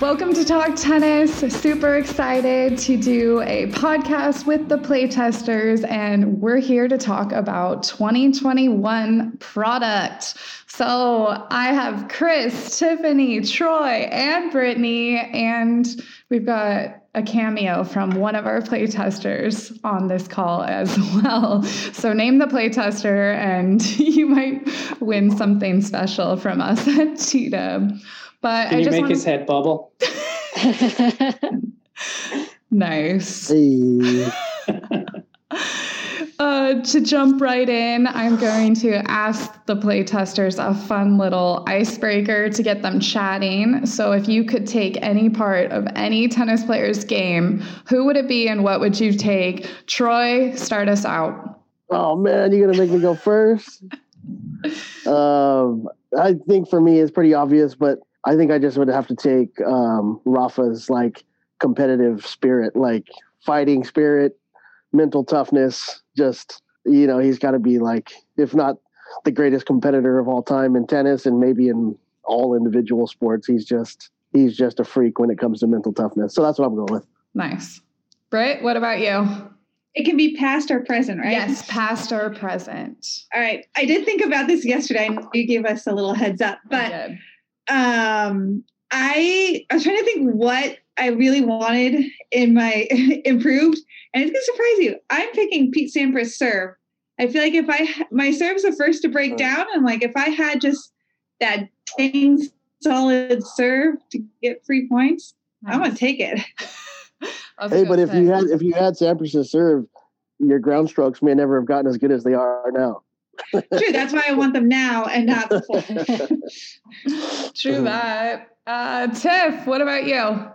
Welcome to Talk Tennis. Super excited to do a podcast with the playtesters, and we're here to talk about 2021 product. So I have Chris, Tiffany, Troy, and Brittany, and we've got a cameo from one of our playtesters on this call as well. So name the playtester, and you might win something special from us at Cheetah. But Can I you just make wanna- his head bubble? nice. Uh, to jump right in, I'm going to ask the playtesters a fun little icebreaker to get them chatting. So, if you could take any part of any tennis player's game, who would it be and what would you take? Troy, start us out. Oh man, you're gonna make me go first. um, I think for me it's pretty obvious, but I think I just would have to take um, Rafa's like competitive spirit, like fighting spirit, mental toughness. Just you know, he's got to be like, if not the greatest competitor of all time in tennis, and maybe in all individual sports, he's just he's just a freak when it comes to mental toughness. So that's what I'm going with. Nice. Britt, what about you? It can be past or present, right? Yes, past or present. All right. I did think about this yesterday. I know you gave us a little heads up, but Good. Um, I I was trying to think what I really wanted in my improved, and it's gonna surprise you. I'm picking Pete Sampras serve. I feel like if I my serve's the first to break Oh. down, and like if I had just that dang solid serve to get free points, I'm gonna take it. I Hey, but if say- you had if you had Sampras serve, your ground strokes may never have gotten as good as they are now. True. That's why I want them now and not before. True that. Uh, Tiff, what about you?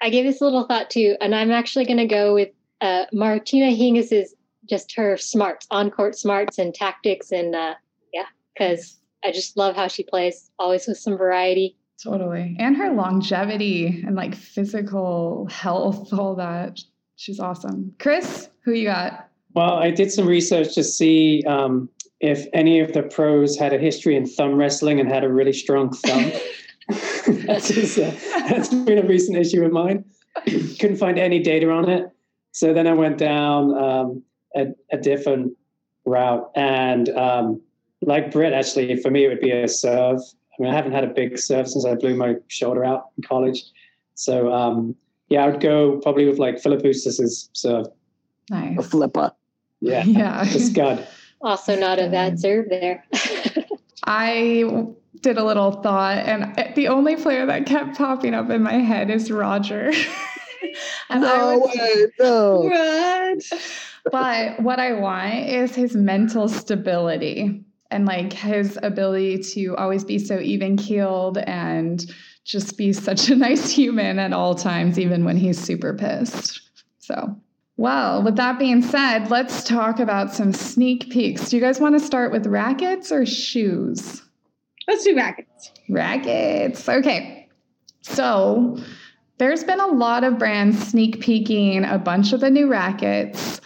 I gave this a little thought too, and I'm actually going to go with uh, Martina Hingis's just her smarts, on court smarts and tactics, and uh, yeah, because I just love how she plays, always with some variety. Totally. And her longevity and like physical health, all that. She's awesome. Chris, who you got? Well, I did some research to see um, if any of the pros had a history in thumb wrestling and had a really strong thumb. that's, just, uh, that's been a recent issue of mine. Couldn't find any data on it. So then I went down um, a, a different route. And um, like Britt, actually, for me, it would be a serve. I mean, I haven't had a big serve since I blew my shoulder out in college. So, um, yeah, I would go probably with like Philippoussis's serve. A Nice. flipper. Yeah, Yeah. the scud. Also, not a bad mm. serve there. I did a little thought, and the only player that kept popping up in my head is Roger. and I No would- way, no. What? but what I want is his mental stability and like his ability to always be so even keeled and just be such a nice human at all times, even when he's super pissed. So, well, with that being said, let's talk about some sneak peeks. Do you guys want to start with rackets or shoes? Let's do rackets. Rackets. Okay. So there's been a lot of brands sneak peeking a bunch of the new rackets,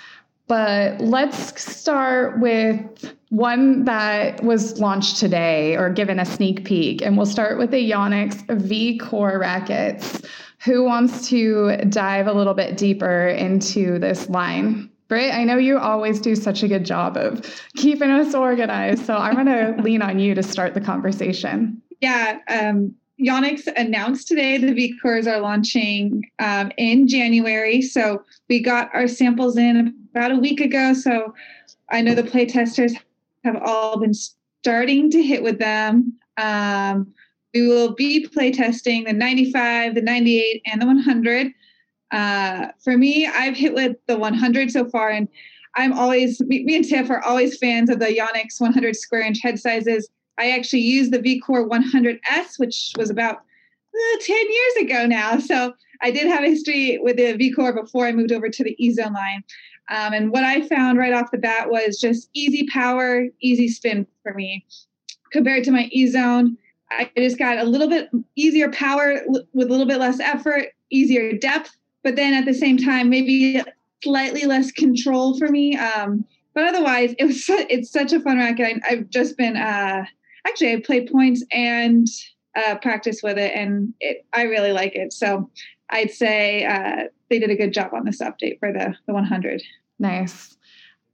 but let's start with one that was launched today or given a sneak peek. And we'll start with the Yonex V Core rackets. Who wants to dive a little bit deeper into this line? Britt, I know you always do such a good job of keeping us organized, so I'm going to lean on you to start the conversation. Yeah, um, Yonex announced today the V cores are launching um, in January. So we got our samples in about a week ago. So I know the play testers have all been starting to hit with them. Um, we will be play testing the 95, the 98, and the 100. Uh, for me, I've hit with the 100 so far, and I'm always me, me and Tiff are always fans of the Yonex 100 square inch head sizes. I actually used the VCore 100S, which was about uh, 10 years ago now. So I did have a history with the VCore before I moved over to the eZone line. Um, and what I found right off the bat was just easy power, easy spin for me compared to my E zone. I just got a little bit easier power with a little bit less effort, easier depth, but then at the same time, maybe slightly less control for me. Um, but otherwise, it was it's such a fun racket. I, have just been uh, actually I play points and uh, practice with it, and it, I really like it. So I'd say uh, they did a good job on this update for the the 100. Nice.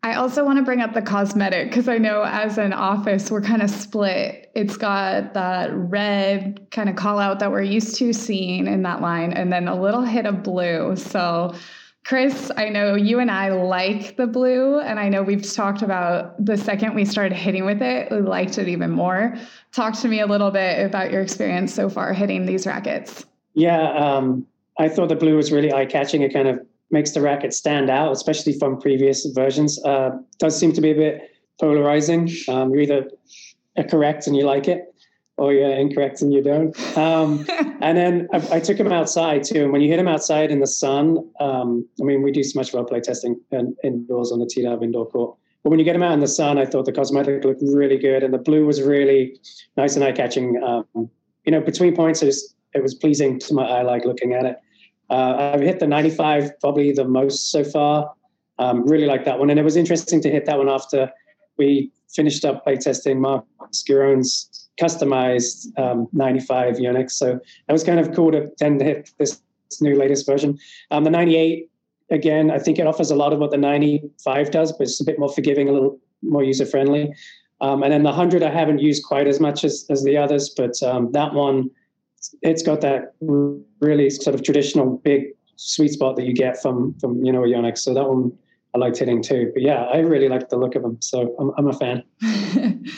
I also want to bring up the cosmetic because I know as an office, we're kind of split. It's got that red kind of call out that we're used to seeing in that line, and then a little hit of blue. So, Chris, I know you and I like the blue, and I know we've talked about the second we started hitting with it, we liked it even more. Talk to me a little bit about your experience so far hitting these rackets. Yeah, um, I thought the blue was really eye catching. It kind of makes the racket stand out, especially from previous versions. Uh, does seem to be a bit polarizing. Um, you're either correct and you like it, or you're incorrect and you don't. Um, and then I, I, took him outside too. And when you hit him outside in the sun, um, I mean, we do so much of our play testing indoors on the TDAV indoor court. But when you get him out in the sun, I thought the cosmetic looked really good, and the blue was really nice and eye catching. Um, you know, between points, it was, it was pleasing to my eye, like looking at it. Uh, I've hit the 95 probably the most so far. Um, really like that one. And it was interesting to hit that one after we finished up playtesting Marcos Giron's customized um, 95 Yonex. So that was kind of cool to then hit this, this new latest version. Um, the 98, again, I think it offers a lot of what the 95 does, but it's a bit more forgiving, a little more user friendly. Um, and then the 100 I haven't used quite as much as, as the others, but um, that one it's got that really sort of traditional big sweet spot that you get from from you know Yonex. So that one I liked hitting too. But yeah, I really like the look of them. So I'm I'm a fan.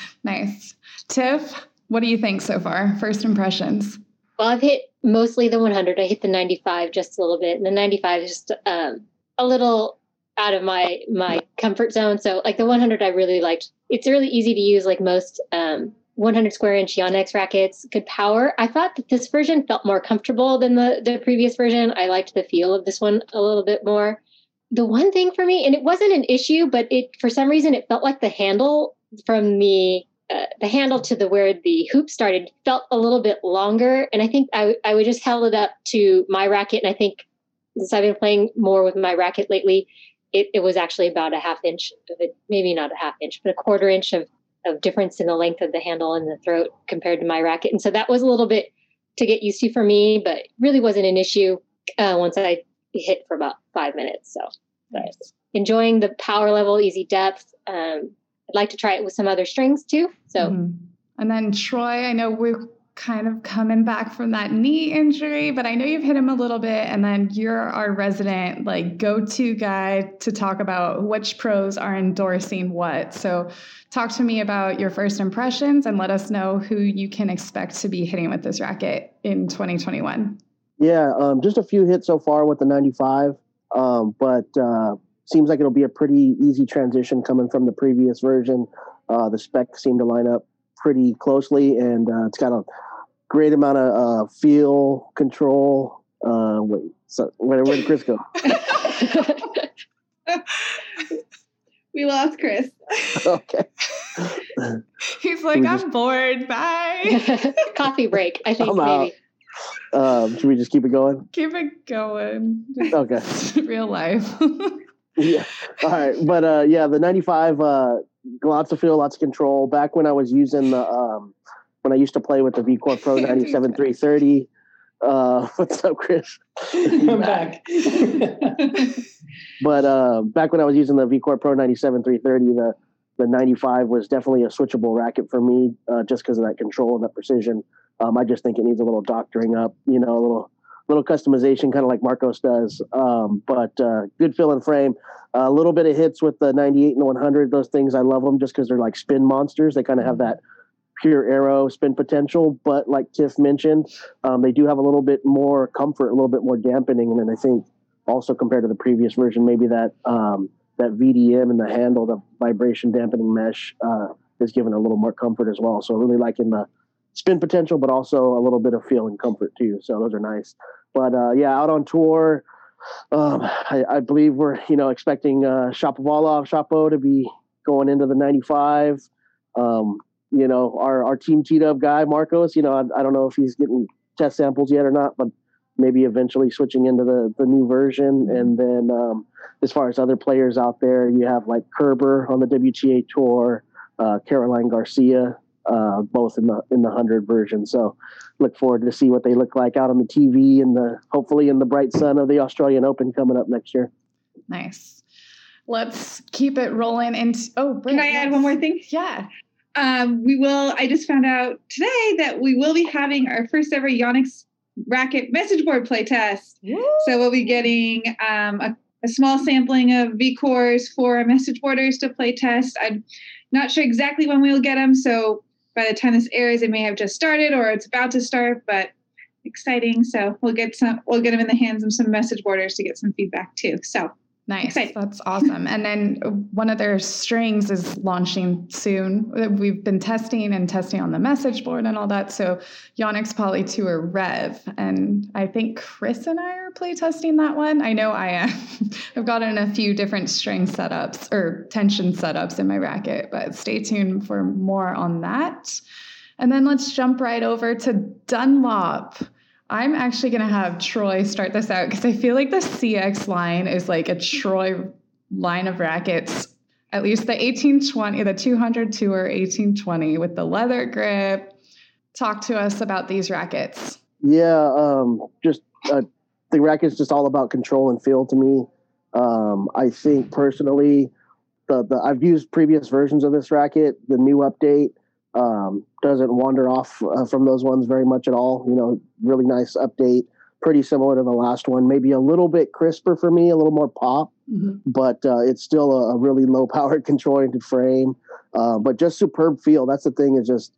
nice, Tiff. What do you think so far? First impressions. Well, I've hit mostly the 100. I hit the 95 just a little bit, and the 95 is just um, a little out of my my comfort zone. So like the 100, I really liked. It's really easy to use, like most um, 100 square inch Yonex rackets, good power. I thought that this version felt more comfortable than the, the previous version. I liked the feel of this one a little bit more. The one thing for me, and it wasn't an issue, but it for some reason it felt like the handle from the uh, the handle to the where the hoop started felt a little bit longer. And I think I, I would just held it up to my racket. And I think since I've been playing more with my racket lately, it, it was actually about a half inch of it, maybe not a half inch, but a quarter inch of of difference in the length of the handle and the throat compared to my racket. And so that was a little bit to get used to for me, but really wasn't an issue uh, once I hit for about five minutes. So enjoying the power level, easy depth. Um, I'd like to try it with some other strings too. So, mm-hmm. and then Troy, I know we're kind of coming back from that knee injury, but I know you've hit him a little bit. And then you're our resident, like, go to guy to talk about which pros are endorsing what. So, talk to me about your first impressions and let us know who you can expect to be hitting with this racket in 2021. Yeah, um, just a few hits so far with the 95, um, but uh, seems like it'll be a pretty easy transition coming from the previous version. Uh, the specs seem to line up pretty closely, and uh, it's got a great amount of uh, feel control. Uh, wait, so where, where did Chris go? we lost Chris. okay. He's like, I'm just... bored. Bye. Coffee break. I think I'm maybe. Out. Um, should we just keep it going? Keep it going. Okay. Real life. yeah. All right. But uh, yeah, the 95, uh, lots of feel, lots of control. Back when I was using the, um, when I used to play with the VCore Pro 97 330. Uh, what's up, Chris? I'm back. but uh, back when I was using the VCore Pro 97 330, the the 95 was definitely a switchable racket for me, uh, just because of that control and that precision. Um, I just think it needs a little doctoring up, you know, a little little customization, kind of like Marcos does. Um, but uh, good fill and frame. A little bit of hits with the 98 and the 100. Those things I love them just because they're like spin monsters. They kind of have that Pure Aero spin potential. But like Tiff mentioned, um, they do have a little bit more comfort, a little bit more dampening, and then I think also compared to the previous version, maybe that um, that VDM and the handle, the vibration dampening mesh, uh, is given a little more comfort as well. So really liking the spin potential, but also a little bit of feel and comfort too. So those are nice. But uh, yeah, out on tour, um, I, I, believe we're you know expecting uh, Shapovalov, Shapo to be going into the 95. Um, you know, our our team T Dub guy Marcos. You know, I, I, don't know if he's getting test samples yet or not, but maybe eventually switching into the the new version. And then um, as far as other players out there, you have like Kerber on the WTA tour, uh, Caroline Garcia, uh, both in the in the hundred version. So look forward to see what they look like out on the TV and the hopefully in the bright sun of the Australian Open coming up next year. Nice. Let's keep it rolling. And oh, can I add one more thing? Yeah. Um, we will. I just found out today that we will be having our first ever Yonex racket message board play test. So we'll be getting um, a, a, small sampling of VCores for our message boarders to play test. I'm not sure exactly when we will get them. So by the time this airs, it may have just started or it's about to start, but exciting. So we'll get some, we'll get them in the hands of some message boarders to get some feedback too. So Nice. That's awesome. and then one of their strings is launching soon. We've been testing and testing on the message board and all that. So Yonex Poly Tour Rev. And I think Chris and I are play testing that one. I know I am. I've gotten a few different string setups or tension setups in my racket, but stay tuned for more on that. And then let's jump right over to Dunlop. I'm actually going to have Troy start this out because I feel like the CX line is like a Troy line of rackets. At least the 1820, the 200 Tour 1820 with the leather grip. Talk to us about these rackets. Yeah, um, just uh, the racket's just all about control and feel to me. Um, I think personally, the, the I've used previous versions of this racket. The new update um, doesn't wander off uh, from those ones very much at all. You know, really nice update, pretty similar to the last one. Maybe a little bit crisper for me, a little more pop, mm-hmm. but uh, it's still a, a, really low powered control oriented frame. Uh, but just superb feel. That's the thing is just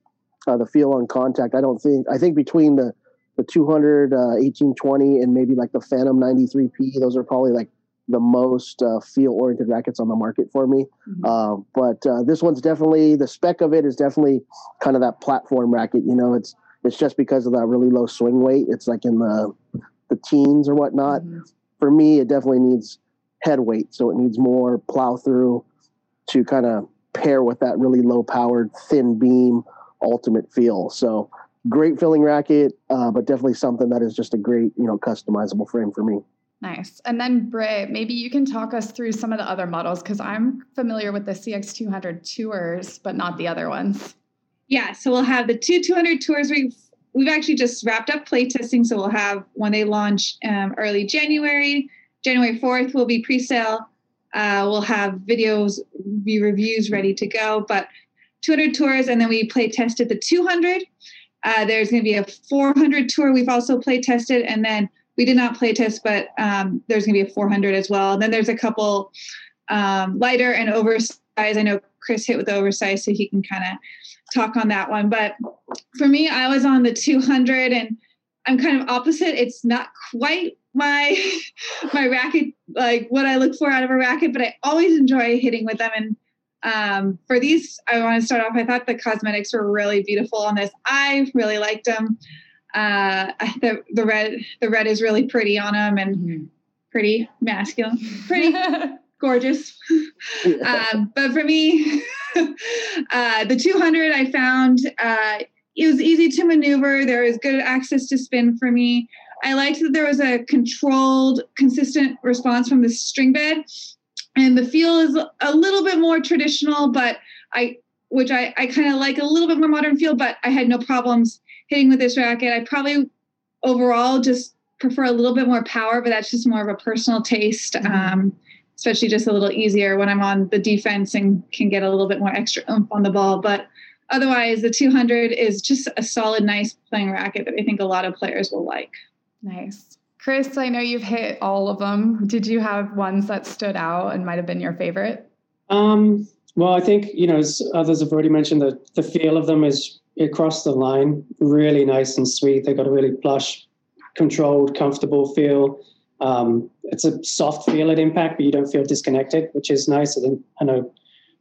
uh, the feel on contact. I don't think I think between the the 200 1820 uh, and maybe like the Phantom 93P, those are probably like the most uh, feel oriented rackets on the market for me. Mm-hmm. Uh, but uh, this one's definitely the spec of it is definitely kind of that platform racket. You know, it's it's just because of that really low swing weight. It's like in the the teens or whatnot. Mm-hmm. For me, it definitely needs head weight, so it needs more plow through to kind of pair with that really low powered thin beam ultimate feel. So great filling racket, uh, but definitely something that is just a great you know customizable frame for me. Nice. And then Britt, maybe you can talk us through some of the other models because I'm familiar with the CX200 tours, but not the other ones. Yeah, so we'll have the two 200 tours. We've we've actually just wrapped up playtesting, so we'll have when they launch um, early January. January 4th will be pre-sale. Uh, we'll have videos, be reviews ready to go. But 200 tours, and then we play tested the 200. Uh, there's going to be a 400 tour. We've also play tested, and then we did not play test, but um, there's going to be a 400 as well. And then there's a couple um, lighter and oversized. I know Chris hit with the oversized, so he can kind of talk on that one. But for me, I was on the 200, and I'm kind of opposite. It's not quite my my racket, like what I look for out of a racket, but I always enjoy hitting with them. And um, for these, I want to start off. I thought the cosmetics were really beautiful on this. I really liked them. Uh, the the red the red is really pretty on them and mm-hmm. pretty masculine, pretty gorgeous. um, but for me, uh, the 200 I found uh, it was easy to maneuver. There was good access to spin for me. I liked that there was a controlled, consistent response from the string bed, and the feel is a little bit more traditional, but I which I, I kind of like a little bit more modern feel, but I had no problems hitting with this racket. I probably overall just prefer a little bit more power, but that's just more of a personal taste. Mm-hmm. Um, especially just a little easier when I'm on the defense and can get a little bit more extra oomph on the ball. But otherwise, the 200 is just a solid, nice playing racket that I think a lot of players will like. Nice. Chris, I know you've hit all of them. Did you have ones that stood out and might have been your favorite? Um, well, I think, you know, as others have already mentioned, that the feel of them is across the line, really nice and sweet. They've got a really plush, controlled, comfortable feel. Um, it's a soft feel at impact, but you don't feel disconnected, which is nice. I I know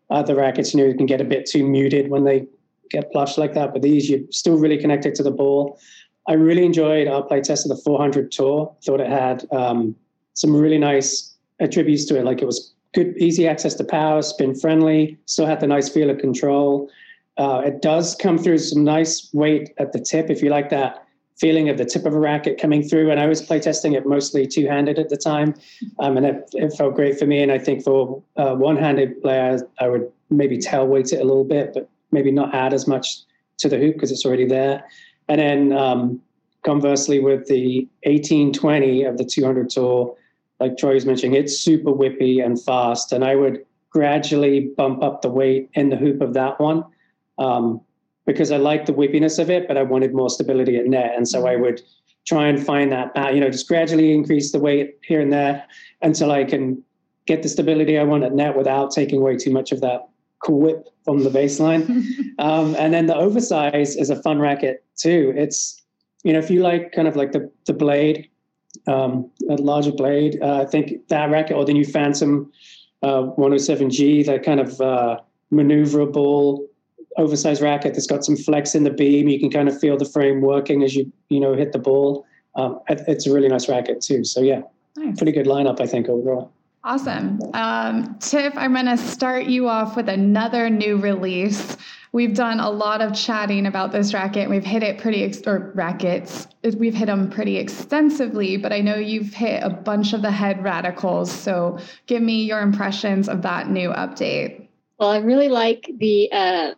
other rackets, you know, you can get a bit too muted when they get plush like that, but these you're still really connected to the ball. I really enjoyed our play test of the 400 tour. Thought it had um, some really nice attributes to it. Like it was good, easy access to power, spin friendly, still had the nice feel of control. Uh, it does come through some nice weight at the tip if you like that feeling of the tip of a racket coming through. And I was playtesting it mostly two handed at the time. Um, and it, it, felt great for me. And I think for uh, one handed players, I would maybe tail weight it a little bit, but maybe not add as much to the hoop because it's already there. And then um, conversely, with the 1820 of the 200 tour, like Troy was mentioning, it's super whippy and fast. And I would gradually bump up the weight in the hoop of that one. Um, because I liked the whippiness of it, but I wanted more stability at net. And so I would try and find that, you know, just gradually increase the weight here and there until I can get the stability I want at net without taking away too much of that cool whip from the baseline. um, and then the oversize is a fun racket too. It's, you know, if you like kind of like the, the blade, um, a larger blade, uh, I think that racket or the new Phantom uh, 107G, that kind of uh, maneuverable, oversized racket that's got some flex in the beam. You can kind of feel the frame working as you you know hit the ball. Um, it's a really nice racket too. So yeah, nice. pretty good lineup I think overall. Awesome. Um, Tiff, I'm going to start you off with another new release. We've done a lot of chatting about this racket. We've hit it pretty, ex- or rackets, we've hit them pretty extensively, but I know you've hit a bunch of the head radicals. So give me your impressions of that new update. Well, I really like the uh,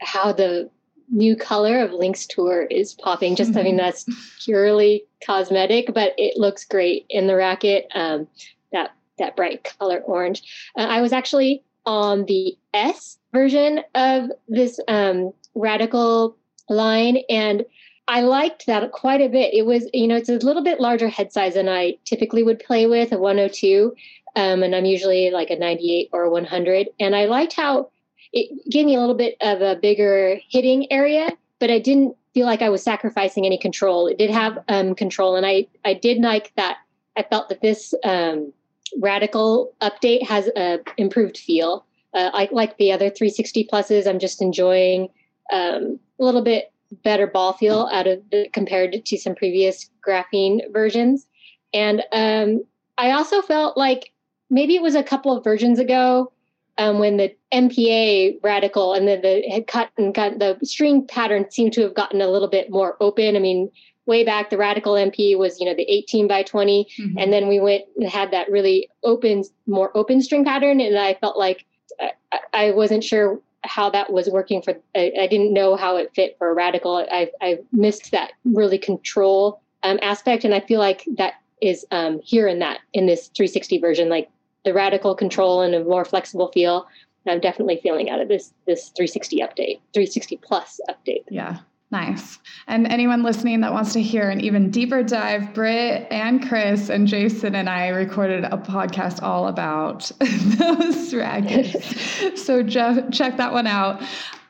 how the new color of Link's tour is popping. Just mm-hmm. I mean that's purely cosmetic, but it looks great in the racket. Um, that that bright color orange. Uh, I was actually on the S version of this um, radical line, and I liked that quite a bit. It was you know it's a little bit larger head size than I typically would play with a 102. Um, and I'm usually like a 98 or 100. And I liked how it gave me a little bit of a bigger hitting area, but I didn't feel like I was sacrificing any control. It did have um, control, and I I did like that. I felt that this um, radical update has a improved feel. Uh, I like the other 360 pluses. I'm just enjoying um, a little bit better ball feel out of the, compared to some previous graphene versions. And um, I also felt like maybe it was a couple of versions ago um, when the MPA radical and then the had cut and got the string pattern seemed to have gotten a little bit more open. I mean, way back the radical MP was you know the 18 by 20, mm-hmm. and then we went and had that really open, more open string pattern, and I felt like I, I wasn't sure how that was working for. I, I, didn't know how it fit for a radical. I I missed that really control um, aspect, and I feel like that is um, here in that in this 360 version. Like the radical control and a more flexible feel. I'm definitely feeling out of this this 360 update, 360 plus update. Yeah. Nice. And anyone listening that wants to hear an even deeper dive, Britt and Chris and Jason and I recorded a podcast all about those rackets. so Jeff, check that one out.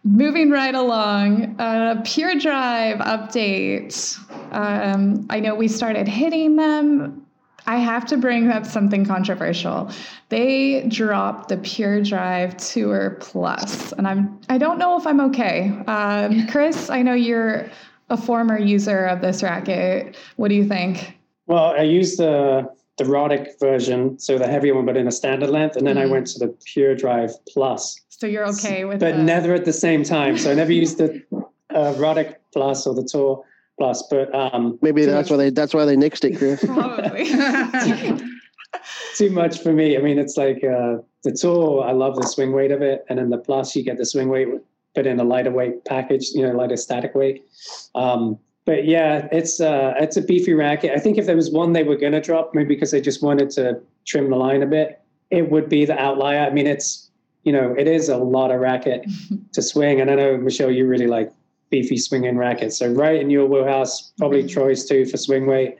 Moving right along, uh, Pure Drive update. Um, I know we started hitting them I have to bring up something controversial. They dropped the Pure Drive Tour Plus, and I'm I don't know if I'm okay. Um, Chris, I know you're a former user of this racket. What do you think? Well, I used the the Roddick version, so the heavier one, but in a standard length, and then mm. I mm-hmm. went to the Pure Drive Plus. So you're okay with, but the... never at the same time. So I never used the uh, Roddick Plus or the Tour plus. But um, maybe that's why they that's why they nixed it, Chris. Probably. too much for me. I mean, it's like uh, the tour. I love the swing weight of it, and then the plus, you get the swing weight, but in a lighter weight package. You know, lighter static weight. Um, but yeah, it's uh, it's a beefy racket. I think if there was one they were going to drop, maybe because they just wanted to trim the line a bit, it would be the outlier. I mean, it's you know, it is a lot of racket to swing, and I know Michelle, you really like beefy swinging rackets. So right in your wheelhouse, probably mm-hmm. Troy's too for swing weight.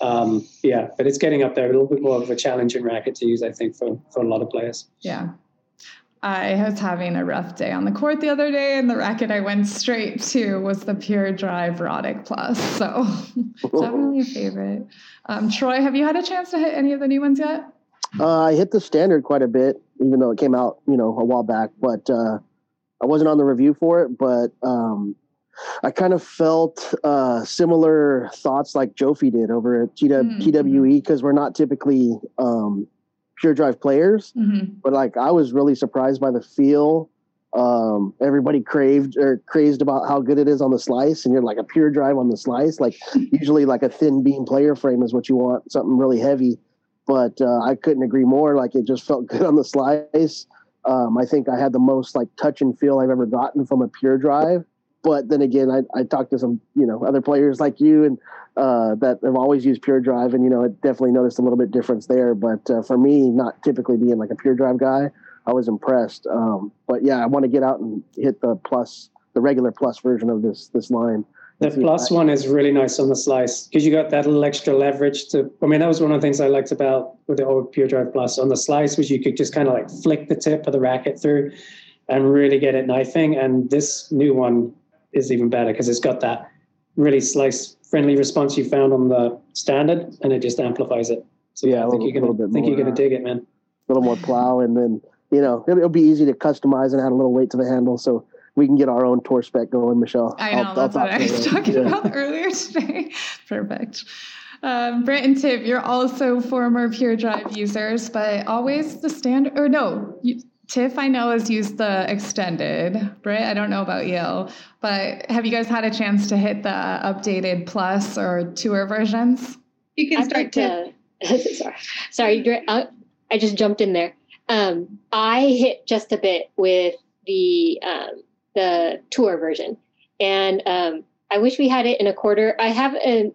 Um, yeah, but it's getting up there a little bit more of a challenging racket to use, I think, for, for a lot of players. Yeah. I was having a rough day on the court the other day, and the racket I went straight to was the Pure Drive Roddick Plus. So definitely a favorite. Um, Troy, have you had a chance to hit any of the new ones yet? Uh, I hit the standard quite a bit, even though it came out, you know, a while back. But uh, I wasn't on the review for it. But um, I kind of felt uh, similar thoughts like Jofi did over at TW, Mm, TWE because we're not typically um, pure drive players, Mhm. but like I was really surprised by the feel. Um, everybody craved or crazed about how good it is on the slice, and you're like a pure drive on the slice. Like usually, like a thin beam player frame is what you want, something really heavy. But uh, I couldn't agree more. Like it just felt good on the slice. Um, I think I had the most like touch and feel I've ever gotten from a pure drive. But then again, I, I talked to some you know other players like you and uh, that have always used pure drive, and you know, I definitely noticed a little bit difference there. But uh, for me, not typically being like a pure drive guy, I was impressed. Um, but yeah, I want to get out and hit the plus, the regular plus version of this this line. The plus one is really nice on the slice because you got that little extra leverage to. I mean, that was one of the things I liked about with the old Pure Drive Plus on the slice was you could just kind of like flick the tip of the racket through and really get it knifing. And this new one is even better because it's got that really slice friendly response you found on the standard, and it just amplifies it. So Yeah, I think little- you're gonna little bit think you're gonna uh, dig it, man. A little more plow, and then you know it'll, it'll be easy to customize and add a little weight to the handle, so we can get our own tour spec going, Michelle. I know I'll- that's I'll what I was you. talking Yeah. about earlier today. Perfect. Um, Brent and Tiff, you're also former Pure Drive users, but always the standard. Or no, you, Tiff, I know has used the extended. Brent, I don't know about you, but have you guys had a chance to hit the updated plus or tour versions? You can I'd start like to. to. sorry, sorry. Dre- I, I just jumped in there. Um, I hit just a bit with the um, the tour version, and um, I wish we had it in a quarter. I have a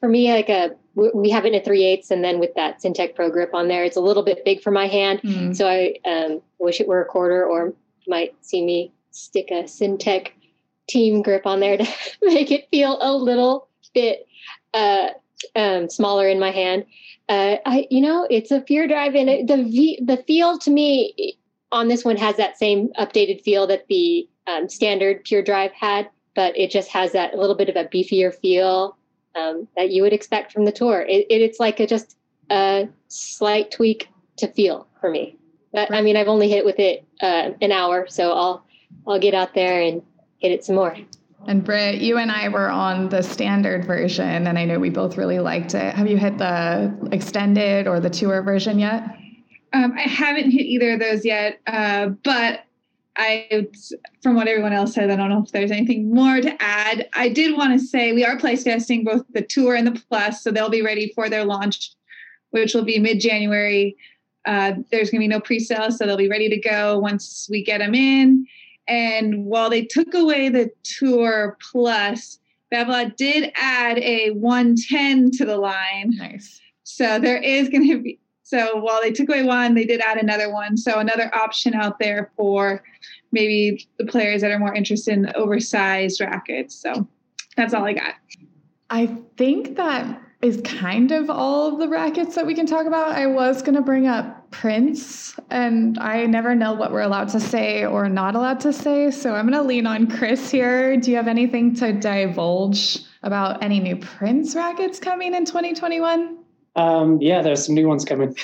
for me like a we we have it in a three eighths, and then with that Syntec Pro grip on there, it's a little bit big for my hand. Hmm. So I um, wish it were a quarter, or you might see me stick a Syntec team grip on there to make it feel a little bit uh, um, smaller in my hand. Uh, I, you know, it's a pure drive, and it, the v, the feel to me on this one has that same updated feel that the um, standard pure drive had, but it just has that little bit of a beefier feel um, that you would expect from the tour. It, it, it's like a, just a slight tweak to feel for me. But I mean, I've only hit with it uh, an hour, so I'll I'll get out there and hit it some more. And Britt, you and I were on the standard version, and I know we both really liked it. Have you hit the extended or the tour version yet? Um, I haven't hit either of those yet, uh, but I, from what everyone else said, I don't know if there's anything more to add. I did want to say we are place testing both the tour and the plus, so they'll be ready for their launch, which will be mid-January. Uh, there's going to be no pre-sale, so they'll be ready to go once we get them in. And while they took away the tour plus, Babolat did add a 110 to the line. Nice. So there is going to be. So while they took away one, they did add another one. So another option out there for maybe the players that are more interested in oversized rackets. So that's all I got. I think that is kind of all of the rackets that we can talk about. I was going to bring up Prince, and I never know what we're allowed to say or not allowed to say. So I'm going to lean on Chris here. Do you have anything to divulge about any new Prince rackets coming in 2021? Um, yeah, there's some new ones coming.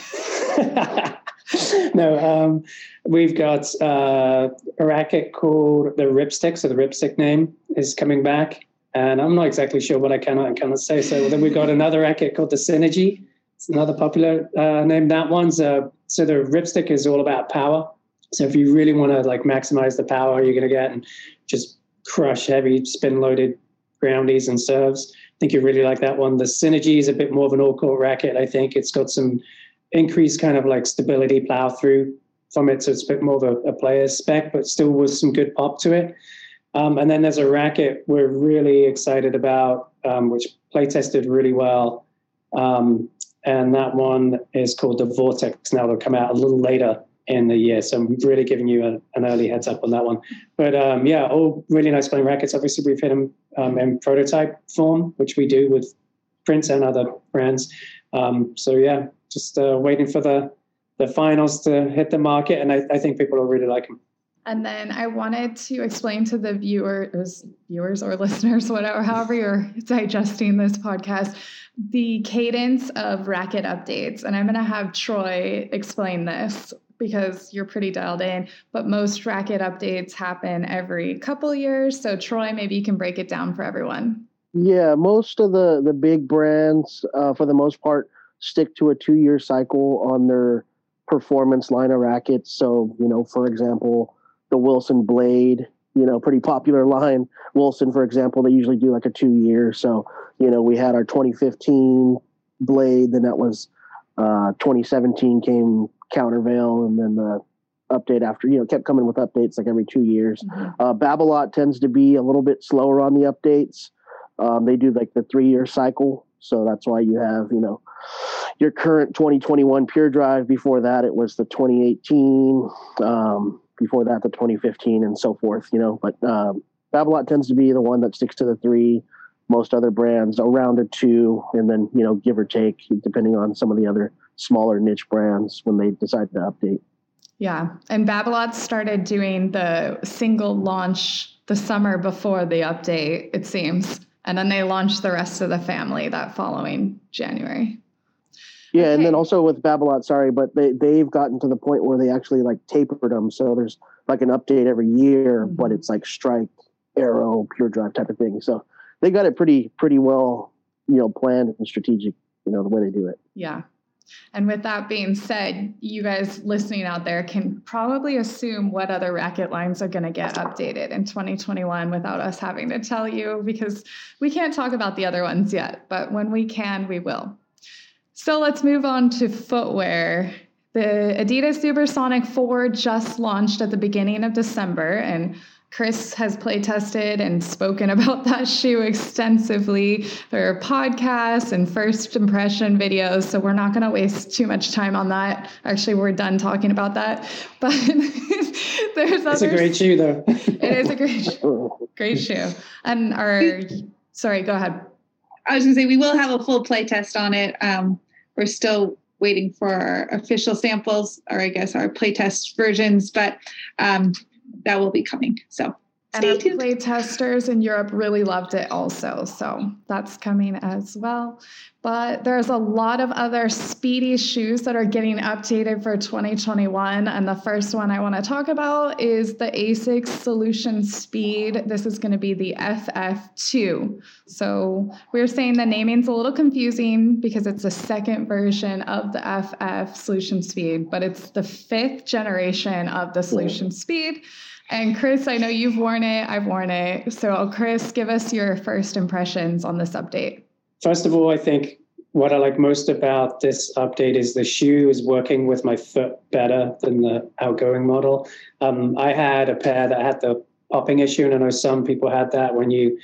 no, um, we've got uh, a racket called the Ripstick. So the Ripstick name is coming back, and I'm not exactly sure what I can and cannot say. So then we've got another racket called the Synergy. It's another popular uh, name. That one's uh, so the Ripstick is all about power. So if you really want to like maximize the power you're going to get and just crush heavy spin loaded groundies and serves. Think you really like that one. The Synergy is a bit more of an all court racket. I think it's got some increased kind of like stability plow through from it. So it's a bit more of a, a player's spec, but still with some good pop to it. Um, and then there's a racket we're really excited about, um, which play tested really well. Um, and that one is called the Vortex. Now it'll come out a little later in the year. So I'm really giving you a, an early heads up on that one. But um, yeah, all really nice playing rackets. Obviously, we've hit them um, in prototype form, which we do with Prince and other brands. Um, so yeah, just uh, waiting for the the finals to hit the market, and I, I think people will really like them. And then I wanted to explain to the viewers, viewers or listeners, whatever, however you're digesting this podcast, the cadence of racket updates. And I'm going to have Troy explain this because you're pretty dialed in, but most racket updates happen every couple years. So, Troy, maybe you can break it down for everyone. Yeah, most of the the big brands, uh, for the most part, stick to a two year cycle on their performance line of rackets. So, you know, for example, the Wilson Blade, you know, pretty popular line. Wilson, for example, they usually do like a two year. So, you know, we had our 2015 Blade, then that was uh, 2017 came Countervail, and then the update after, you know, kept coming with updates like every two years. Mm-hmm. Uh, tends to be a little bit slower on the updates. Um, they do like the three year cycle. So that's why you have, you know, your current 2021 Pure Drive. Before that, it was the 2018. Um, before that, the 2015, and so forth. You know, but um, tends to be the one that sticks to the three. Most other brands around a two, and then you know, give or take, depending on some of the other smaller niche brands when they decide to update. Yeah, and Babolat started doing the single launch the summer before the update. It seems and then they launched the rest of the family that following January. Yeah, okay. and then also with Babolat, sorry, but they they've gotten to the point where they actually like tapered them, so there's like an update every year, mm-hmm. but it's like Strike, Aero, Pure Drive type of thing. So they got it pretty pretty well, you know, planned and strategic, you know, the way they do it. Yeah. And with that being said, you guys listening out there can probably assume what other racket lines are going to get updated in 2021 without us having to tell you because we can't talk about the other ones yet, but when we can, we will. So let's move on to footwear. The Adidas Ubersonic 4 just launched at the beginning of December, and Chris has play tested and spoken about that shoe extensively. There are podcasts and first impression videos, so we're not going to waste too much time on that. Actually, we're done talking about that. But there's It's a great shoe, though. it is a great, great shoe. And our, sorry, go ahead. I was going to say we will have a full play test on it. Um, we're still waiting for our official samples, or I guess our play test versions, but um, that will be coming. So and our play testers in Europe really loved it also. So that's coming as well. But there's a lot of other speedy shoes that are getting updated for 2021. And the first one I want to talk about is the ASICS Solution Speed. This is going to be the FF2. So we're saying the naming's a little confusing because it's the second version of the FF Solution Speed, but it's the fifth generation of the Solution Speed. And Chris, I know you've worn it, I've worn it. So, Chris, give us your first impressions on this update. First of all, I think what I like most about this update is the shoe is working with my foot better than the outgoing model. Um, I had a pair that had the popping issue, and I know some people had that when you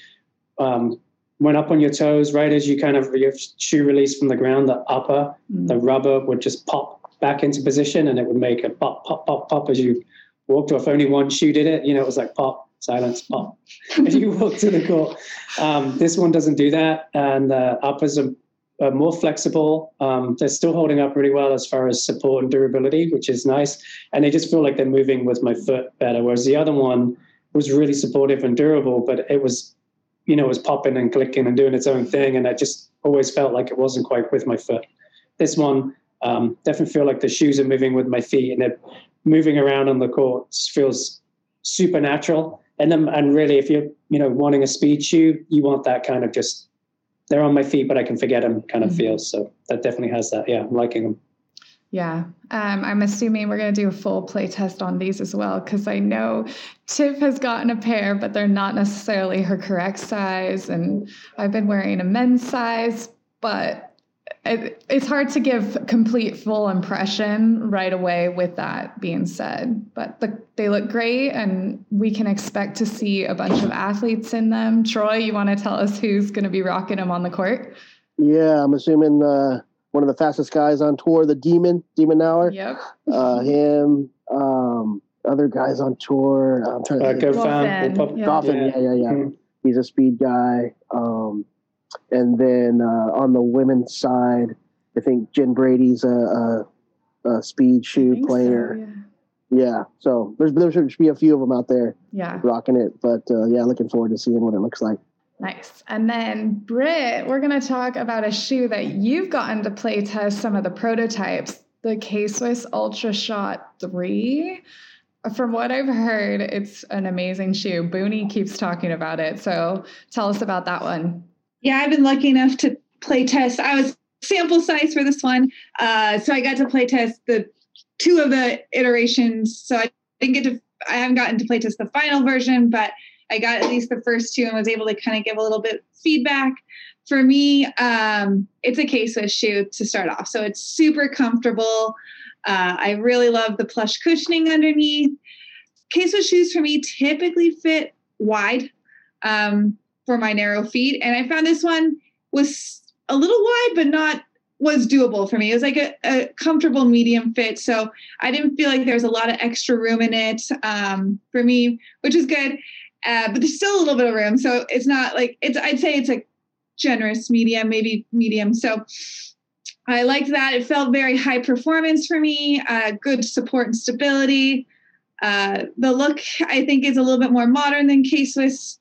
um, went up on your toes, right as you kind of your shoe release from the ground, the upper, mm-hmm. the rubber would just pop back into position, and it would make a pop, pop, pop, pop as you walked off. Only one shoe did it. You know, it was like pop, silence, pop. as you walk to the court. Um, this one doesn't do that, and the uppers are, are more flexible. Um, they're still holding up really well as far as support and durability, which is nice. And they just feel like they're moving with my foot better. Whereas the other one was really supportive and durable, but it was, you know, it was popping and clicking and doing its own thing, and I just always felt like it wasn't quite with my foot. This one um, definitely feel like the shoes are moving with my feet, and they're moving around on the court feels supernatural. And then, and really, if you're you know wanting a speed shoe, you want that kind of just they're on my feet, but I can forget them kind of mm-hmm. feel. So that definitely has that. Yeah, I'm liking them. Yeah, um, I'm assuming we're going to do a full play test on these as well because I know Tiff has gotten a pair, but they're not necessarily her correct size. And I've been wearing a men's size, but it, it's hard to give complete full impression right away with that being said but the, they look great and we can expect to see a bunch of athletes in them troy you want to tell us who's going to be rocking them on the court yeah i'm assuming uh, one of the fastest guys on tour the demon demon Minaur yep uh, him um, other guys on tour i'm trying to uh, think. Goffin. Yeah. Goffin, yeah yeah yeah mm-hmm. he's a speed guy um, and then uh, on the women's side, I think Jen Brady's a, a, a speed shoe player. So, yeah. yeah. so there's there should be a few of them out there, yeah, rocking it. But uh, yeah, looking forward to seeing what it looks like. Nice. And then Britt, we're going to talk about a shoe that you've gotten to play test some of the prototypes. the K Swiss Ultra Shot 3. From what I've heard, it's an amazing shoe. Booney keeps talking about it. So tell us about that one. Yeah, I've been lucky enough to play test. I was sample size for this one. Uh, so I got to play test the two of the iterations. So I didn't get to, I haven't gotten to play test the final version, but I got at least the first two and was able to kind of give a little bit feedback. For me, um, it's a K Swiss shoe to start off. So it's super comfortable. Uh, I really love the plush cushioning underneath. K Swiss shoes for me typically fit wide um, for my narrow feet. And I found this one was a little wide, but not was doable for me. It was like a, a, comfortable medium fit. So I didn't feel like there was a lot of extra room in it um, for me, which is good. Uh, but there's still a little bit of room. So it's not like it's, I'd say it's a generous medium, maybe medium. So I liked that. It felt very high performance for me, uh, good support and stability. Uh, the look, I think, is a little bit more modern than K Swiss.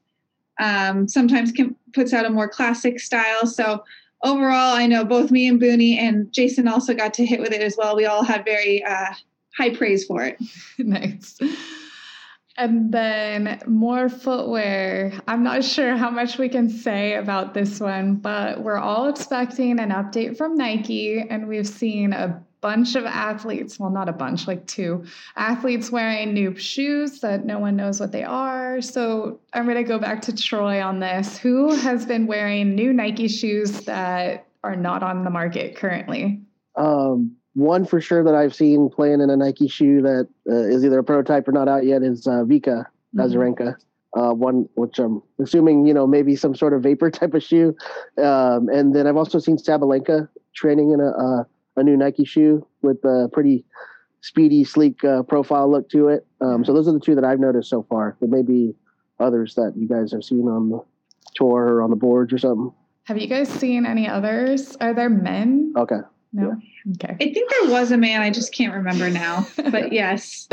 Um, sometimes can, puts out a more classic style. So overall, I know both me and Booney and Jason also got to hit with it as well. We all had very uh, high praise for it. nice. And then more footwear. I'm not sure how much we can say about this one, but we're all expecting an update from Nike, and we've seen a bunch of athletes, well, not a bunch, like two athletes wearing new shoes that no one knows what they are. So I'm going to go back to Troy on this. Who has been wearing new Nike shoes that are not on the market currently? Um, one for sure that I've seen playing in a Nike shoe that uh, is either a prototype or not out yet is uh, Vika mm-hmm. Azarenka. Uh, one which I'm assuming you know maybe some sort of vapor type of shoe, um, and then I've also seen Sabalenka training in a a, a new Nike shoe with a pretty speedy, sleek uh, profile look to it. Um, so those are the two that I've noticed so far. There may be others that you guys have seen on the tour or on the boards or something. Have you guys seen any others? Are there men? Okay. No. Okay. I think there was a man. I just can't remember now. but yes,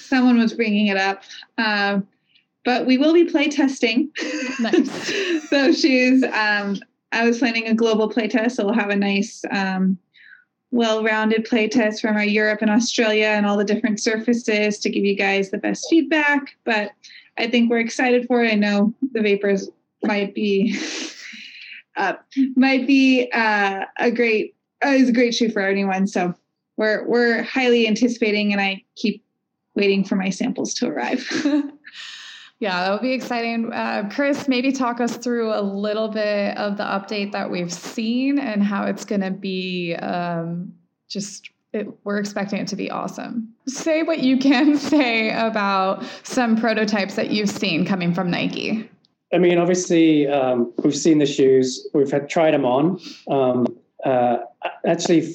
someone was bringing it up. Um, but we will be play testing nice. those shoes. Um, I was planning a global play test, so we'll have a nice, um, well-rounded play test from our Europe and Australia and all the different surfaces to give you guys the best feedback. But I think we're excited for it. I know the vapors might be uh, might be uh, a great uh, is a great shoe for anyone. So we're we're highly anticipating, and I keep waiting for my samples to arrive. yeah, that would be exciting. Uh, Chris, maybe talk us through a little bit of the update that we've seen and how it's going to be. Um, just it, we're expecting it to be awesome. Say what you can say about some prototypes that you've seen coming from Nike. I mean, obviously, um, we've seen the shoes. We've had tried them on. Um, uh, actually,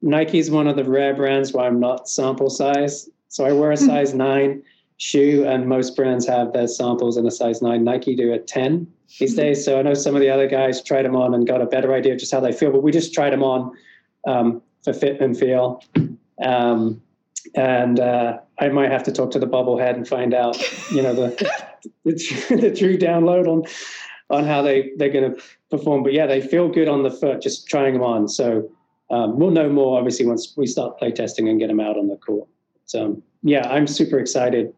Nike is one of the rare brands where I'm not sample size. So I wear a size nine shoe, and most brands have their samples in a size nine. Nike do a 10 these days. So I know some of the other guys tried them on and got a better idea of just how they feel, but we just tried them on um, for fit and feel. Um, and uh, I might have to talk to the bobblehead and find out, you know, the, the, the true download on on how they they're going to perform. But yeah, they feel good on the foot just trying them on. So um, we'll know more obviously once we start playtesting and get them out on the court. So um, yeah, I'm super excited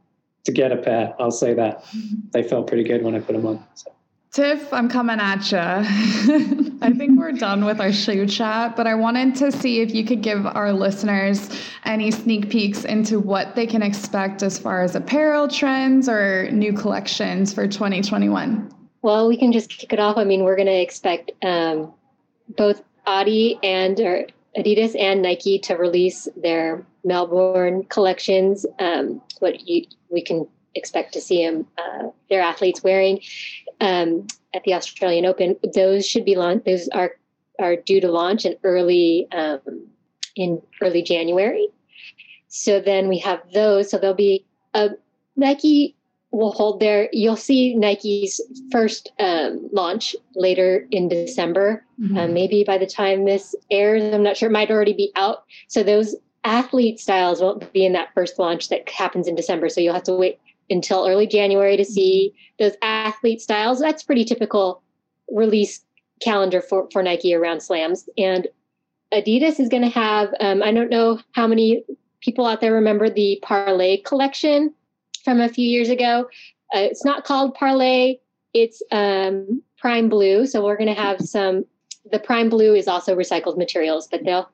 to get a pair. I'll say that they felt pretty good when I put them on. So. Tiff, I'm coming at you. I think we're done with our shoe chat, but I wanted to see if you could give our listeners any sneak peeks into what they can expect as far as apparel trends or new collections for 2021. Well, we can just kick it off. I mean, we're going to expect um, both Adi and or Adidas and Nike to release their Melbourne collections. Um, what you, we can expect to see them, uh, their athletes wearing um, at the Australian Open. Those should be launched. Those are are due to launch in early um, in early January. So then we have those. So there'll be a Nike will hold their you'll see nike's first um, launch later in december mm-hmm. um, maybe by the time this airs i'm not sure it might already be out so those athlete styles won't be in that first launch that happens in december so you'll have to wait until early january to see mm-hmm. those athlete styles that's pretty typical release calendar for, for nike around slams and Adidas is going to have. Um, I don't know how many people out there remember the Parlay collection from a few years ago. Uh, it's not called Parlay. It's um, Prime Blue. So we're going to have some. The Prime Blue is also recycled materials, but they'll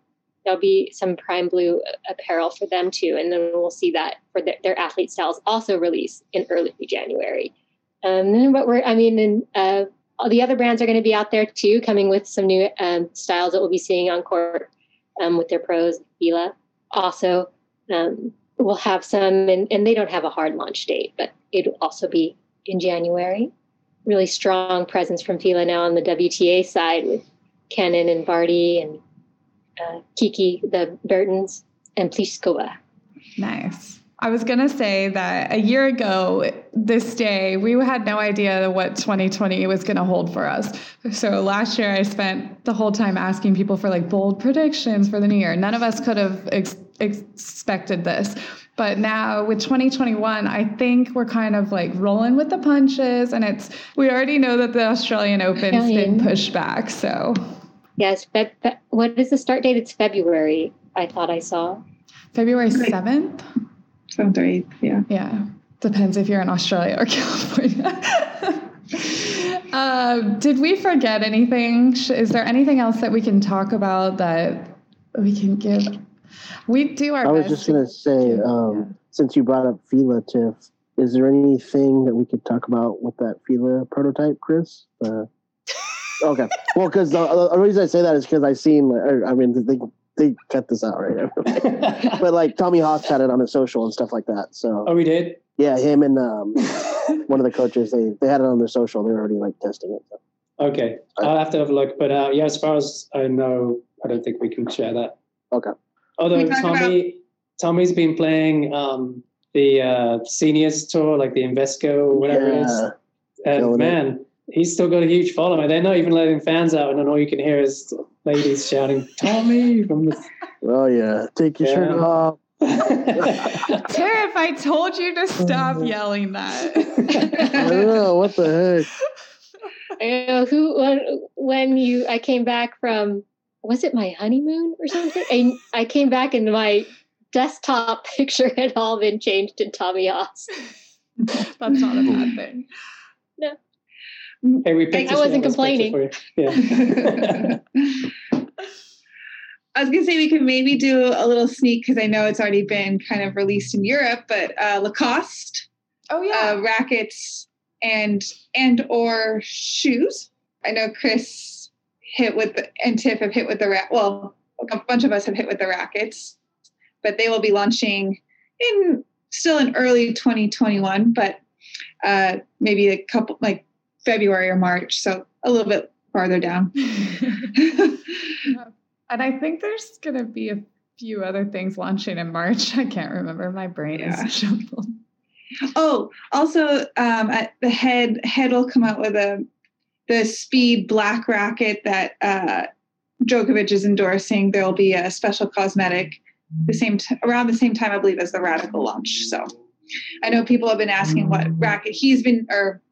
there'll be some Prime Blue apparel for them too, and then we'll see that for their, their athlete styles also release in early January. Um, then what we're, I mean, and uh, all the other brands are going to be out there too, coming with some new um, styles that we'll be seeing on court um, with their pros. Fila also um, will have some, and, and they don't have a hard launch date, but it'll also be in January. Really strong presence from Fila now on the WTA side with Kenin and Barty and uh, Kiki, the Bertens, and Pliskova. Nice. I was going to say that a year ago, this day, we had no idea what 2020 was going to hold for us. So last year, I spent the whole time asking people for like bold predictions for the new year. None of us could have ex- expected this. But now with 2021, I think we're kind of like rolling with the punches. And it's, we already know that the Australian Open's been pushed back. So, yes. Fe- fe- what is the start date? It's February, I thought I saw. February 7th? Seventh or eighth, yeah. Yeah. Depends if you're in Australia or California. uh, did we forget anything? Is there anything else that we can talk about that we can give? We do our I was just going to say, um, since you brought up Fila, Tiff, is there anything that we could talk about with that Fila prototype, Chris? Uh, okay. Well, because the, the, reason I say that is because I seen, I mean, they they cut this out right but like Tommy Haas had it on his social and stuff like that. So oh, we did. Yeah, him and um, one of the coaches they they had it on their social. They were already like testing it. So. Okay, I'll have to have a look. But uh, yeah, as far as I know, I don't think we can share that. Okay. Although Tommy about- Tommy's been playing um, the uh, seniors tour, like the Invesco, whatever yeah. it is. And Killing man, it he's still got a huge following. They're not even letting fans out, and then all you can hear is ladies shouting "Tommy" from the. Oh yeah, take your yeah. shirt off. Tiff, I told you to stop yelling that. I don't know what the heck. I know who when, when you I came back from was it my honeymoon or something? And I came back and my desktop picture had all been changed to Tommy Haas. That's not a bad thing. No. Hey, we picked I wasn't complaining. Yeah. I was gonna say we could maybe do a little sneak because I know it's already been kind of released in Europe, but uh, Lacoste, oh yeah, uh, rackets and and or shoes. I know Chris hit with the, and Tiff have hit with the rack. Well, a bunch of us have hit with the rackets, but they will be launching in still in early 2021, but uh, maybe a couple like February or March, so a little bit farther down. and I think there's going to be a few other things launching in March. I can't remember. My brain yeah. is jumbled. Oh, also, um, the head head will come out with a the speed black racket that uh, Djokovic is endorsing. There will be a special cosmetic the same t- around the same time, I believe, as the Radical launch. So, I know people have been asking what racket he's been or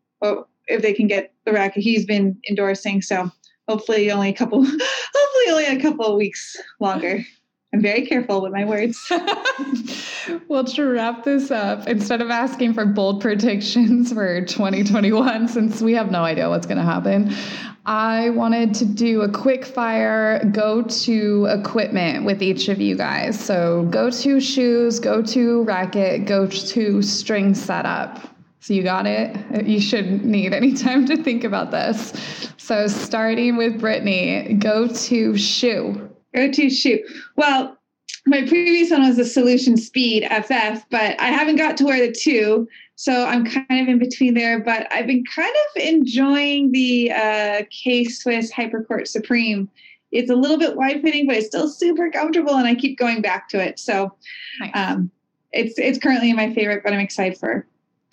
if they can get the racket he's been endorsing. So hopefully only a couple, hopefully only a couple of weeks longer. I'm very careful with my words. well, to wrap this up, instead of asking for bold predictions for 2021, since we have no idea what's going to happen, I wanted to do a quick fire go to equipment with each of you guys. So, go to shoes, go to racket, go to string setup. So you got it. You shouldn't need any time to think about this. So starting with Brittany, go to shoe. Go to shoe. Well, my previous one was the Solution Speed FF, but I haven't got to wear the two. So I'm kind of in between there, but I've been kind of enjoying the uh, K Swiss Hypercourt Supreme. It's a little bit wide fitting, but it's still super comfortable, and I keep going back to it. So nice. um, it's it's currently my favorite, but I'm excited for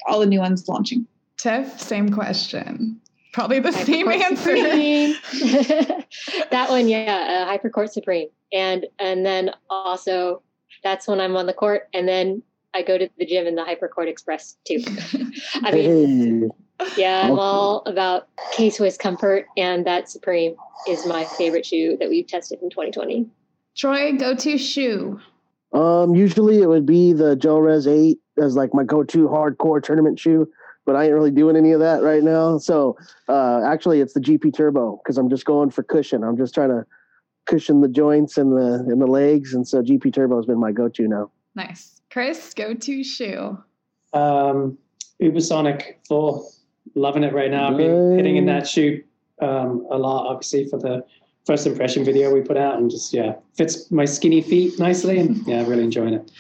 all the new ones launching. Tiff, same question. Probably the same answer. that one, yeah, uh, Hypercourt Supreme, and and then also that's when I'm on the court, and then I go to the gym in the Hypercourt Express too. I mean, yeah, I'm all about K Swiss comfort, and that Supreme is my favorite shoe that we've tested in 2020. Troy, go to shoe. Um, usually it would be the Gel-Res 8 as like my go-to hardcore tournament shoe, but I ain't really doing any of that right now. So uh, actually, it's the GP Turbo because I'm just going for cushion. I'm just trying to cushion the joints and the and the legs, and so GP Turbo has been my go-to now. Nice, Chris. Go to shoe. Um, Ubersonic 4. Loving it right now. I've been hitting in that shoe um, a lot, obviously, for the first impression video we put out, and just yeah, fits my skinny feet nicely, and yeah, really enjoying it.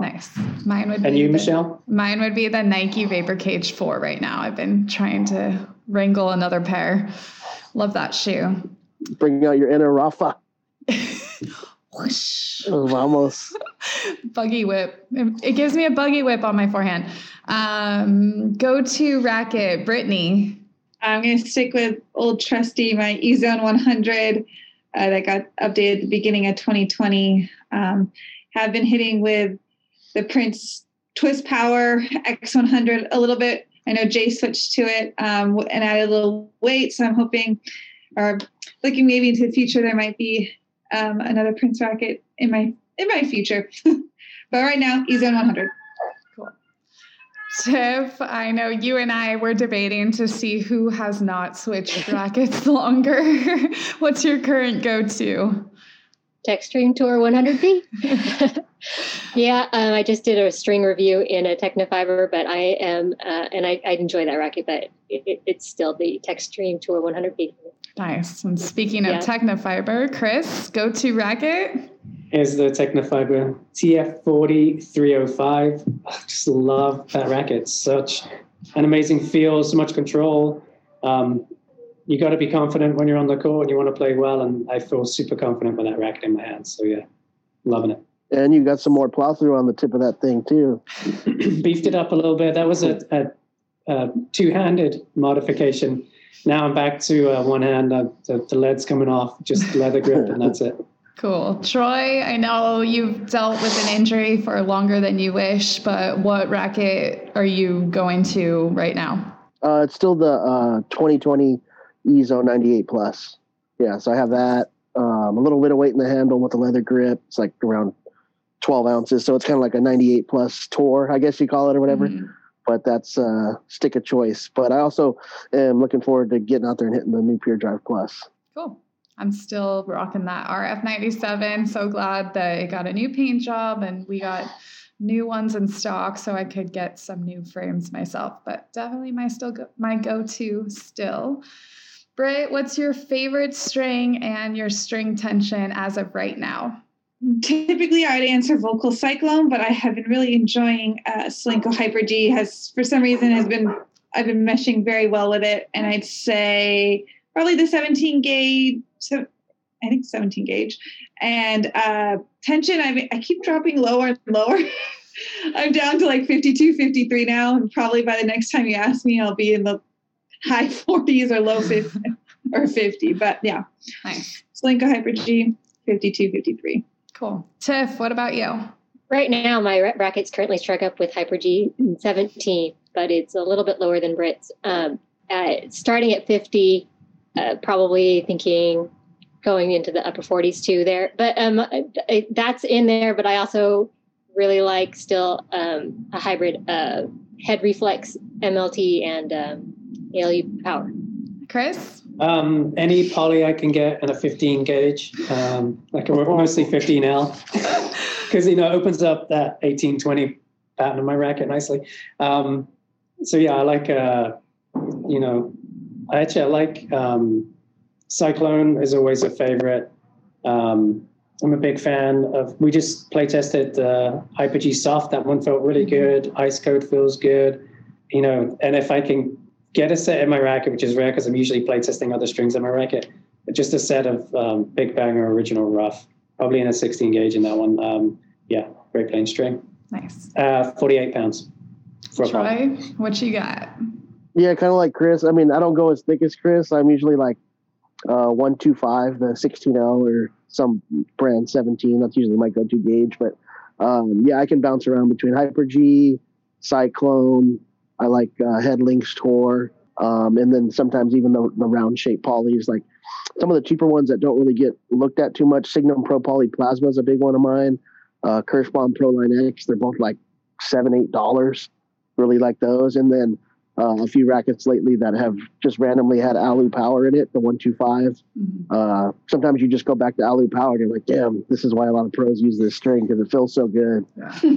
Nice. Mine would. And be you, the, Michelle? Mine would be the Nike Vapor Cage Four right now. I've been trying to wrangle another pair. Love that shoe. Bring out your inner Rafa. Whoosh. Vamos. buggy whip. It gives me a buggy whip on my forehand. Um, go to racket, Brittany. I'm going to stick with old trusty, my eZone 100 uh, that got updated at the beginning of 2020. Um, have been hitting with the Prince Twist Power X100 a little bit. I know Jay switched to it um, and added a little weight, so I'm hoping or looking maybe into the future there might be um, another Prince racket in my in my future. but right now, eZone 100. Tiff, I know you and I were debating to see who has not switched rackets longer. What's your current go to? Techstream Tour 100B. yeah, um, I just did a string review in a Tecnifibre, but I am, uh, and I, I enjoy that racket, but it, it, it's still the Techstream Tour 100B. Nice. And speaking of yeah. Tecnifibre, Chris, go to racket. Here's the Tecnifibre TF40 305. I just love that racket. Such an amazing feel, so much control. Um, you got to be confident when you're on the court and you want to play well. And I feel super confident with that racket in my hands. So yeah, loving it. And you got some more plow through on the tip of that thing too. Beefed it up a little bit. That was a, a, a two-handed modification. Now I'm back to uh, one hand. Uh, the, the lead's coming off, just leather grip, and that's it. Cool. Troy, I know you've dealt with an injury for longer than you wish, but what racket are you going to right now? Uh, it's still the uh, 2020 EZone 98 Plus. Yeah, so I have that. Um, a little bit of weight in the handle with the leather grip. It's like around 12 ounces. So it's kind of like a 98 plus tour, I guess you call it or whatever. Mm-hmm. But that's uh, stick of choice. But I also am looking forward to getting out there and hitting the new Pure Drive Plus. Cool. I'm still rocking that RF97. So glad that it got a new paint job and we got new ones in stock so I could get some new frames myself. But definitely my still go- my go-to still. Britt, what's your favorite string and your string tension as of right now? Typically, I'd answer Volkl Cyclone, but I have been really enjoying uh, Solinco Hyper G. Has for some reason has been I've been meshing very well with it, and I'd say probably the 17 gauge. So I think 17 gauge, and uh, tension. I I keep dropping lower and lower. I'm down to like 52, 53 now, and probably by the next time you ask me, I'll be in the high 40s or low 50 or 50. But yeah, nice. Solinco Hyper G, 52, 53. Cool. Tiff, what about you? Right now, my bracket's currently struck up with Hyper G 17, but it's a little bit lower than Britt's. Um, starting at 50, uh, probably thinking going into the upper 40s too there. But um, it, that's in there, but I also really like still um, a hybrid uh, head reflex MLT and um, ALU power. Chris? Um, any poly I can get in a 15 gauge, um, like a, mostly 15L, because you know it opens up that 1820 pattern of my racket nicely. Um, so yeah, I like uh, you know, I actually I like um, Cyclone is always a favorite. Um, I'm a big fan of. We just play tested uh, Hyper G Soft. That one felt really good. Ice Code feels good. You know, and if I can get a set in my racket, which is rare because I'm usually playtesting other strings in my racket. Just a set of um, Big Banger original rough, probably in a 16 gauge in that one. Um, yeah, great plain string. Nice. Uh, 48 pounds. For Troy, what you got? Yeah, kind of like Chris. I mean, I don't go as thick as Chris. I'm usually like uh, 125, the 16L or some brand 17. That's usually my go-to gauge. But um, yeah, I can bounce around between Hyper G, Cyclone, I like uh, Head Lynx Tour. Um, and then sometimes even the, the round shaped polys, like some of the cheaper ones that don't really get looked at too much. Signum Pro Poly Plasma is a big one of mine. Uh, Kirschbaum Pro Line X, they're both like seven, eight dollars. Really like those. And then uh, a few rackets lately that have just randomly had alu power in it, the 125. Uh, sometimes you just go back to alu power and you're like, damn, this is why a lot of pros use this string because it feels so good.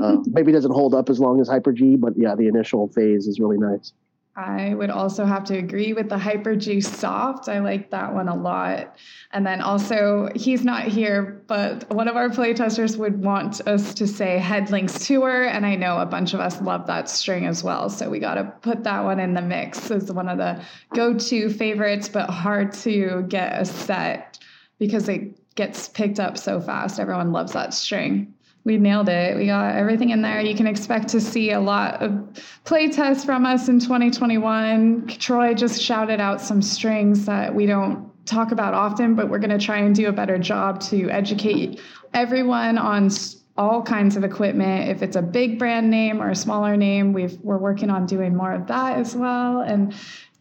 Uh, maybe it doesn't hold up as long as Hyper G, but yeah, the initial phase is really nice. I would also have to agree with the Hyper G Soft. I like that one a lot. And then also, he's not here, but one of our playtesters would want us to say Head Lynx Tour. And I know a bunch of us love that string as well. So we got to put that one in the mix as one of the go to favorites, but hard to get a set because it gets picked up so fast. Everyone loves that string we nailed it. We got everything in there. You can expect to see a lot of play tests from us in 2021. Troy just shouted out some strings that we don't talk about often, but we're going to try and do a better job to educate everyone on all kinds of equipment. If it's a big brand name or a smaller name, we've, we're working on doing more of that as well. And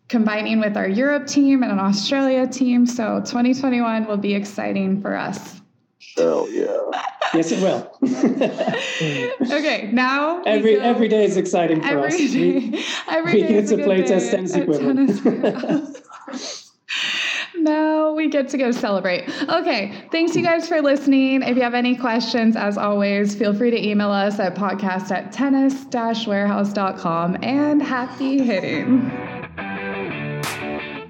combining with our Europe team and an Australia team. So 2021 will be exciting for us. Oh yeah. yes, it will. okay, now every every day is exciting for every us. Day, we, every we day get is to play test tennis equipment. now we get to go celebrate. Okay, thanks you guys for listening. If you have any questions, as always, feel free to email us at podcast at tennis-warehouse.com and happy hitting.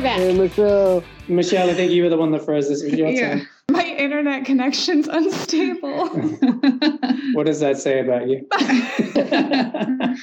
We're back. Hey, Michelle. Michelle, I think you were the one that froze this. Yeah. My internet connection's unstable. What does that say about you?